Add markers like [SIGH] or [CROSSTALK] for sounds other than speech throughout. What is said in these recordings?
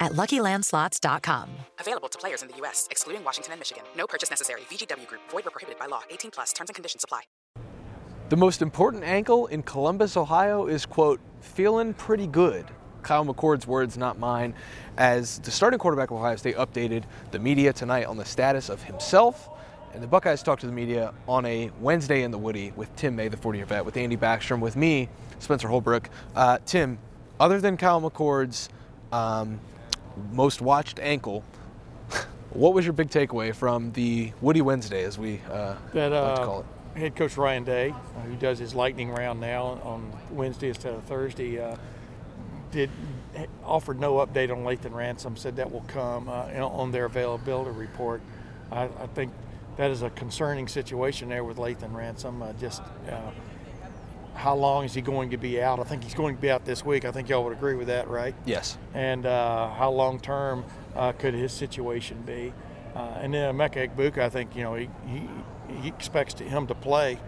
at LuckyLandSlots.com. Available to players in the U.S., excluding Washington and Michigan. No purchase necessary. VGW Group. Void where prohibited by law. 18 plus. Terms and conditions apply. The most important ankle in Columbus, Ohio is, quote, feeling pretty good. Kyle McCord's words, not mine, as the starting quarterback of Ohio State updated the media tonight on the status of himself. And the Buckeyes talked to the media on a Wednesday in the Woody with Tim May, the 40 year vet, with Andy Backstrom, with me, Spencer Holbrook. Uh, Tim, other than Kyle McCord's um, most watched ankle, what was your big takeaway from the Woody Wednesday, as we uh, that like to uh, call it? head coach Ryan Day, uh, who does his lightning round now on Wednesday instead of Thursday, uh, did offered no update on Lathan Ransom. Said that will come uh, on their availability report. I, I think that is a concerning situation there with Lathan Ransom. Uh, just uh, how long is he going to be out? I think he's going to be out this week. I think y'all would agree with that, right? Yes. and uh, how long term uh, could his situation be? Uh, and then Emeka Egbuka, I think you know he, he, he expects to, him to play.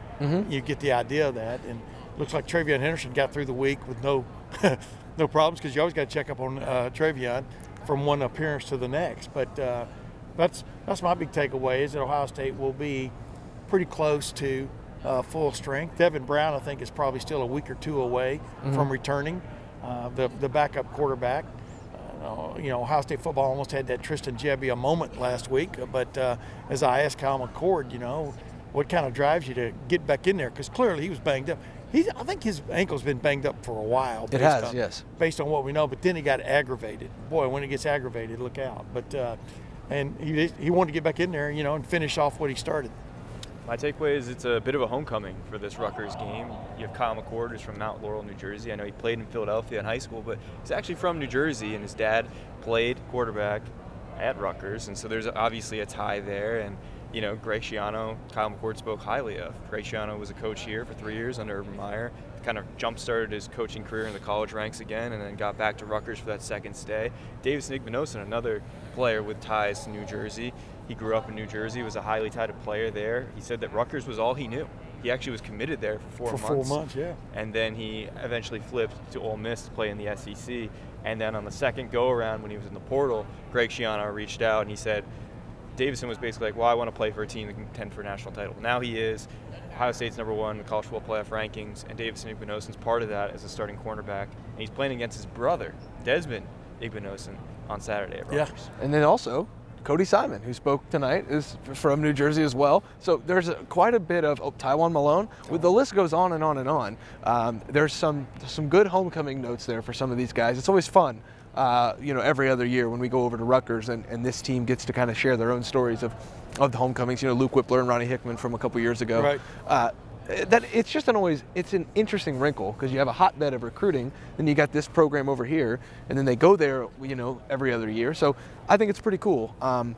You get the idea of that, and looks like TreVeyon Henderson got through the week with no [LAUGHS] no problems because you always got to check up on uh, Travion from one appearance to the next. But uh, that's that's my big takeaway is that Ohio State will be pretty close to uh, full strength. Devin Brown, I think, is probably still a week or two away from returning. Uh, the the backup quarterback. Uh, you know, Ohio State football almost had that Tristan Gebbia moment last week. But uh, as I asked Kyle McCord, you know, what kind of drives you to get back in there? Because clearly he was banged up. He's, I think his ankle's been banged up for a while. based has, on- yes. Based on what we know, but then he got aggravated. Boy, when it gets aggravated, look out. But uh, and he he wanted to get back in there, you know, and finish off what he started. My takeaway is it's a bit of a homecoming for this Rutgers game. You have Kyle McCord, who's from Mount Laurel, New Jersey. I know he played in Philadelphia in high school, but he's actually from New Jersey, and his dad played quarterback at Rutgers, and so there's obviously a tie there. And you know, Greg Schiano, Kyle McCord spoke highly of. Greg Schiano was a coach here for three years under Urban Meyer. Kind of jump-started his coaching career in the college ranks again, and then got back to Rutgers for that second stay. Davison Igbinosun, another player with ties to New Jersey. He grew up in New Jersey, was a highly touted player there. He said that Rutgers was all he knew. He actually was committed there for four For four months. months, yeah. And then he eventually flipped to Ole Miss to play in the SEC. And then on the second go around when he was in the portal, Greg Schiano reached out and he said, Davison was basically like, well, I want to play for a team that can contend for a national title. Now he is. Ohio State's number one in the college football playoff rankings, and Davison Igbinosun's part of that as a starting cornerback. And he's playing against his brother, Desmond Igbinosun, on Saturday at Yeah. Rutgers. And then also, Cody Simon, who spoke tonight, is from New Jersey as well. So there's a, quite a bit of oh, Tywone Malone. With the list goes on and on and on. Um, there's some some good homecoming notes there for some of these guys. It's always fun, uh, you know, every other year when we go over to Rutgers and, and this team gets to kind of share their own stories of, of the homecomings. You know, Luke Wypler and Ronnie Hickman from a couple years ago. Right. Uh, that it's just an always it's an interesting wrinkle because you have a hotbed of recruiting, then you got this program over here, and then they go there, you know, every other year. So I think it's pretty cool. Um,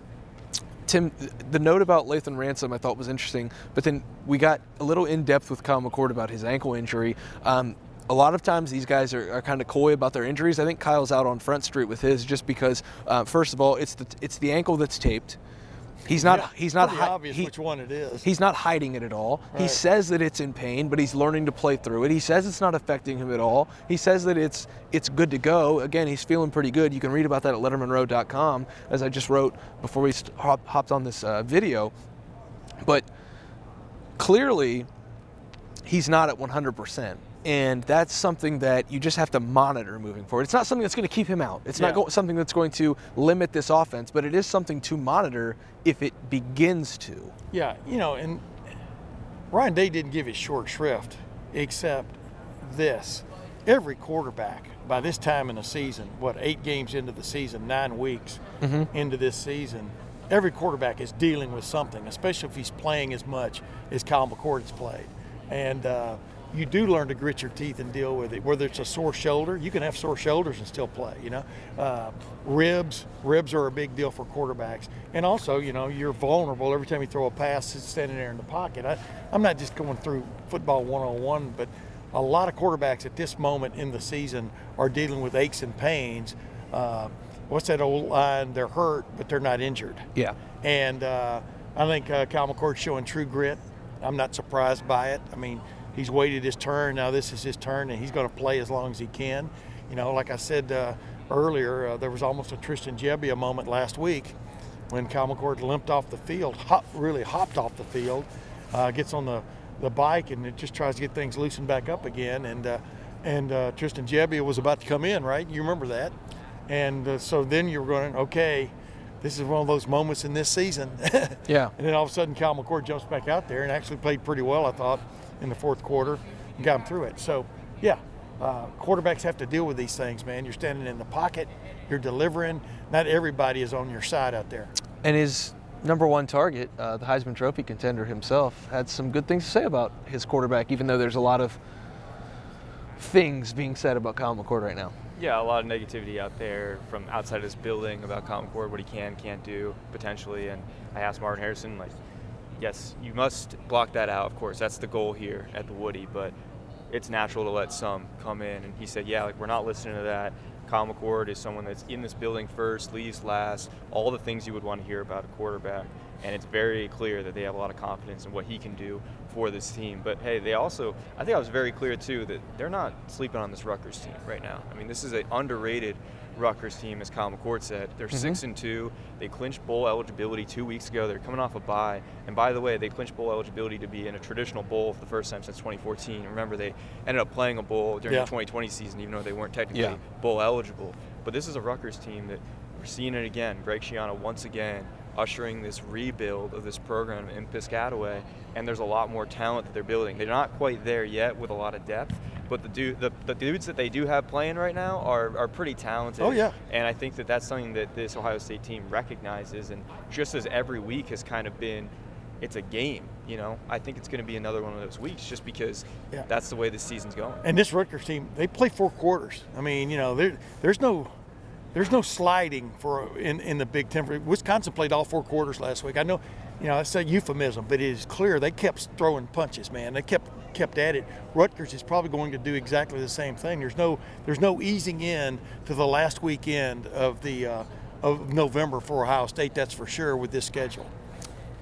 Tim, the note about Lathan Ransom I thought was interesting, but then we got a little in depth with Kyle McCord about his ankle injury. Um, a lot of times these guys are, are kind of coy about their injuries. I think Kyle's out on Front Street with his just because, uh, first of all, it's the it's the ankle that's taped. He's not Yeah, he's not hi- obvious he- which one it is. He's not hiding it at all. He says that it's in pain, but he's learning to play through it. He says it's not affecting him at all. He says that it's it's good to go. Again, he's feeling pretty good. You can read about that at lettermenrow.com, as I just wrote before we st- hop, hopped on this uh, video. But clearly, he's not at 100%. And that's something that you just have to monitor moving forward. It's not something that's going to keep him out. It's Yeah. not go- something that's going to limit this offense, but it is something to monitor if it begins to. Yeah, you know, and Ryan Day didn't give it short shrift, except this. Every quarterback by this time in the season, what, eight games into the season, nine weeks into this season, every quarterback is dealing with something, especially if he's playing as much as Kyle McCord has played. And uh, you do learn to grit your teeth and deal with it. Whether it's a sore shoulder, you can have sore shoulders and still play. You know, uh, ribs, ribs are a big deal for quarterbacks, and also, you know, you're vulnerable every time you throw a pass. It's standing there in the pocket. I, I'm not just going through football 101, but a lot of quarterbacks at this moment in the season are dealing with aches and pains. Uh, what's that old line? They're hurt, but they're not injured. Yeah. And uh, I think uh, Kyle McCord's showing true grit. I'm not surprised by it. I mean, he's waited his turn. Now this is his turn, and he's going to play as long as he can. You know, like I said uh, earlier, uh, there was almost a Tristan Gebbia moment last week when Kyle McCord limped off the field, hop, really hopped off the field, uh, gets on the, the bike, and it just tries to get things loosened back up again. And uh, and uh, Tristan Gebbia was about to come in, right? You remember that? And uh, so then you're going, okay, this is one of those moments in this season. [LAUGHS] Yeah. And then all of a sudden, Kyle McCord jumps back out there and actually played pretty well, I thought, in the fourth quarter and got him through it. So, yeah, uh, quarterbacks have to deal with these things, man. You're standing in the pocket, you're delivering. Not everybody is on your side out there. And his number one target, uh, the Heisman Trophy contender himself, had some good things to say about his quarterback, even though there's a lot of things being said about Kyle McCord right now. Yeah, a lot of negativity out there from outside this building about Colin McCord, what he can, can't do potentially. And I asked Marvin Harrison, like, yes, you must block that out. Of course, that's the goal here at the Woody, but it's natural to let some come in. And he said, yeah, like we're not listening to that. Kyle McCord is someone that's in this building first, leaves last, all the things you would want to hear about a quarterback. And it's very clear that they have a lot of confidence in what he can do for this team. But hey, they also, I think I was very clear too that they're not sleeping on this Rutgers team right now. I mean, this is an underrated Rutgers team, as Kyle McCord said. They're mm-hmm. six and two. They clinched bowl eligibility two weeks ago. They're coming off a bye. And by the way, they clinched bowl eligibility to be in a traditional bowl for the first time since 2014. Remember, they ended up playing a bowl during Yeah. the 2020 season, even though they weren't technically Yeah. bowl eligible. But this is a Rutgers team that we're seeing it again. Greg Schiano once again ushering this rebuild of this program in Piscataway, and there's a lot more talent that they're building. They're not quite there yet with a lot of depth, but the, du- the, the dudes that they do have playing right now are, are pretty talented. Oh, yeah. And I think that that's something that this Ohio State team recognizes, and just as every week has kind of been, it's a game, you know. I think it's going to be another one of those weeks, just because Yeah. that's the way the season's going. And this Rutgers team, they play four quarters. I mean, you know, there, there's no there's no sliding for in, in the Big Ten. Wisconsin played all four quarters last week. I know, you know, it's a euphemism, but it is clear they kept throwing punches, man. They kept kept at it. Rutgers is probably going to do exactly the same thing. There's no there's no easing in to the last weekend of the uh, of November for Ohio State. That's for sure with this schedule.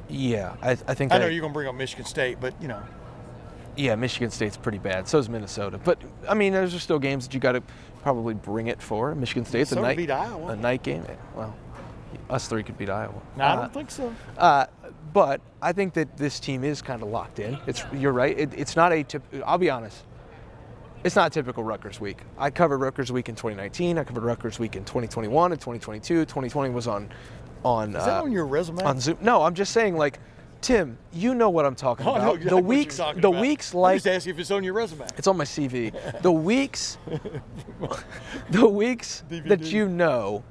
Yeah, I, I think I know you're going to bring up Michigan State, but you know, Yeah, Michigan State's pretty bad. So is Minnesota. But I mean, those are still games that you got to probably bring it for. Michigan State's a Minnesota night beat Iowa. a night game. Well, us three could beat Iowa. no, I Uh, don't think so. Uh, but I think that this team is kind of locked in. It's you're right. It, it's not a tip. I'll be honest. It's not a typical Rutgers week. I covered Rutgers week in 2019. I covered Rutgers week in 2021 and 2022. 2020 was on on Is that uh, on your resume? on Zoom. No, I'm just saying like. Tim, you know what I'm talking Oh, about. exactly the weeks, the about. weeks I'm like just asking if it's on your resume. it's on my CV. [LAUGHS] The weeks, [LAUGHS] the weeks that you know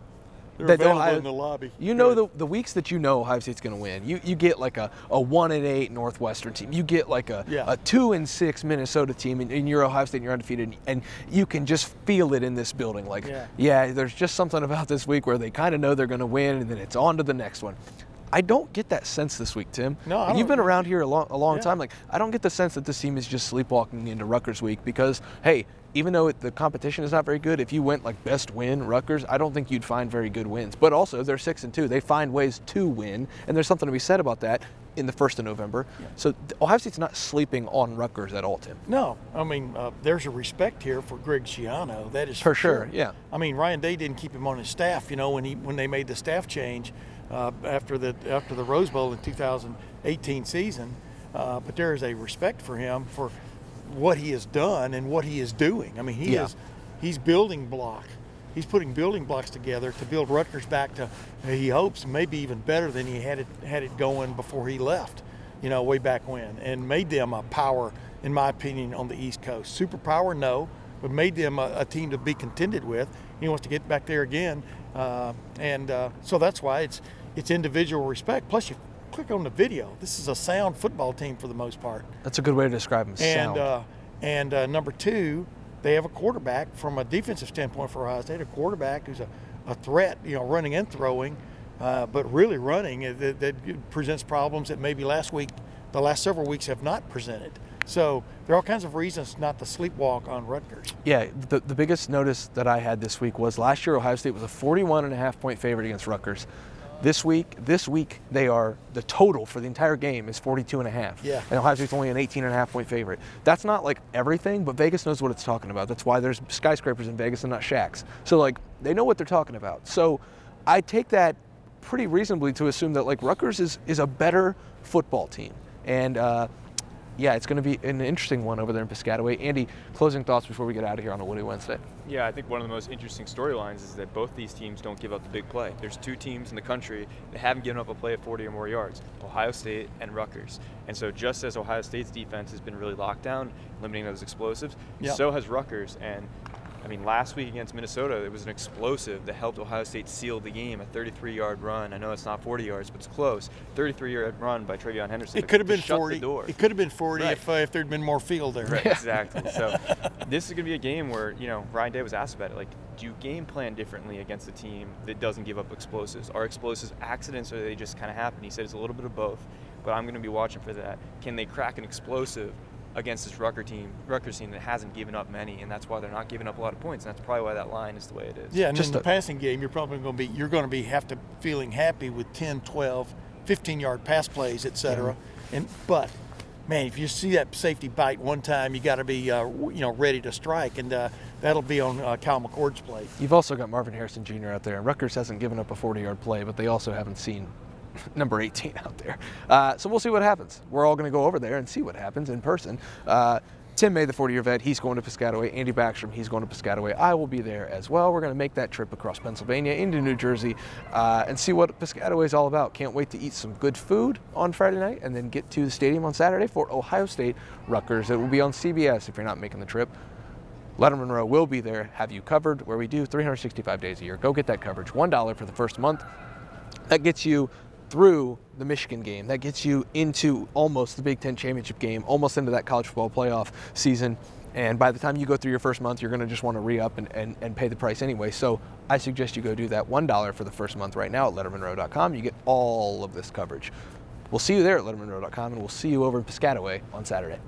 They're that Ohio- in the lobby. You know the, the weeks that you know Ohio State's going to win. You you get like a, a one and eight Northwestern team. You get like a, Yeah. a two and six Minnesota team, and, and you're Ohio State and you're undefeated, and you can just feel it in this building. Like Yeah. there's just something about this week where they kind of know they're going to win, and then it's on to the next one. I don't get that sense this week, Tim. No, I you've been around here a long, a long Yeah. time. Like I don't get the sense that this team is just sleepwalking into Rutgers week because hey, even though it, the competition is not very good, if you went like best win Rutgers, I don't think you'd find very good wins. But also they're six and two. They find ways to win, and there's something to be said about that in the first of November. So Ohio State's not sleeping on Rutgers at all, Tim. No, I mean, uh, there's a respect here for Greg Schiano. That is For sure, yeah. I mean, Ryan Day didn't keep him on his staff. You know, when he when they made the staff change uh, after the after the Rose Bowl in 2018 season, uh, but there is a respect for him for what he has done and what he is doing. I mean, he Yeah. is he's building block. He's putting building blocks together to build Rutgers back to he hopes maybe even better than he had it had it going before he left. You know, way back when, and made them a power, in my opinion, on the East Coast. Superpower, no, but made them a, a team to be contended with. He wants to get back there again, uh, and uh, so that's why it's it's individual respect. Plus, you click on the video. This is a sound football team for the most part That's a good way to describe them. and uh, And uh, number two, they have a quarterback from a defensive standpoint for Ohio State, a quarterback who's a, a threat, you know, running and throwing, uh, but really running uh, that, that presents problems that maybe last week, the last several weeks have not presented. So there are all kinds of reasons not to sleepwalk on Rutgers. Yeah, the, the biggest notice that I had this week was last year Ohio State was a 41 and a half point favorite against Rutgers. This week, this week they are the total for the entire game is 42 and a half. Yeah. And Ohio State's only an 18 and a half point favorite. That's not like everything, but Vegas knows what it's talking about. That's why there's skyscrapers in Vegas and not shacks. So like they know what they're talking about. So I take that pretty reasonably to assume that like Rutgers is is a better football team. And uh, yeah, it's going to be an interesting one over there in Piscataway. Andy, closing thoughts before we get out of here on a Woody Wednesday. Yeah, I think one of the most interesting storylines is that both these teams don't give up the big play. There's two teams in the country that haven't given up a play of 40 or more yards Ohio State and Rutgers. And so, just as Ohio State's defense has been really locked down, limiting those explosives, Yep. so has Rutgers. And I mean, last week against Minnesota, it was an explosive that helped Ohio State seal the game. A 33-yard run. I know it's not 40 yards, but it's close. 33-yard run by TreVeyon Henderson. It could have been 40. Door. It could have been 40 Right. if, uh, if there'd been more field there. Right, [LAUGHS] exactly. So this is going to be a game where, you know, Ryan Day was asked about it. Like, do you game plan differently against a team that doesn't give up explosives? Are explosives accidents or do they just kind of happen? He said it's a little bit of both, but I'm going to be watching for that. Can they crack an explosive against this Rucker team, Rutgers team that hasn't given up many, and that's why they're not giving up a lot of points. And that's probably why that line is the way it is. Yeah, and Just in the a- passing game, you're probably going to be you're going to be have to feeling happy with 10, 12, 15 yard pass plays, et cetera. And but man, if you see that safety bite one time, you got to be uh, you know ready to strike, and uh, that'll be on uh, Kyle McCord's plate. You've also got Marvin Harrison Jr. out there. and Rutgers hasn't given up a 40 yard play, but they also haven't seen [LAUGHS] number 18 out there. Uh, so we'll see what happens. We're all going to go over there and see what happens in person. Uh, Tim May, the 40 year vet, he's going to Piscataway. Andy Backstrom, he's going to Piscataway. I will be there as well. We're going to make that trip across Pennsylvania into New Jersey uh, and see what Piscataway is all about. Can't wait to eat some good food on Friday night and then get to the stadium on Saturday for Ohio State Rutgers. It will be on CBS if you're not making the trip. Lettermen Row will be there, have you covered, where we do 365 days a year. Go get that coverage. $1 for the first month. That gets you through the Michigan game. That gets you into almost the Big Ten championship game, almost into that college football playoff season. And by the time you go through your first month, you're going to just want to re up and, and, and pay the price anyway. So I suggest you go do that $1 for the first month right now at lettermenrow.com. You get all of this coverage. We'll see you there at lettermenrow.com, and we'll see you over in Piscataway on Saturday.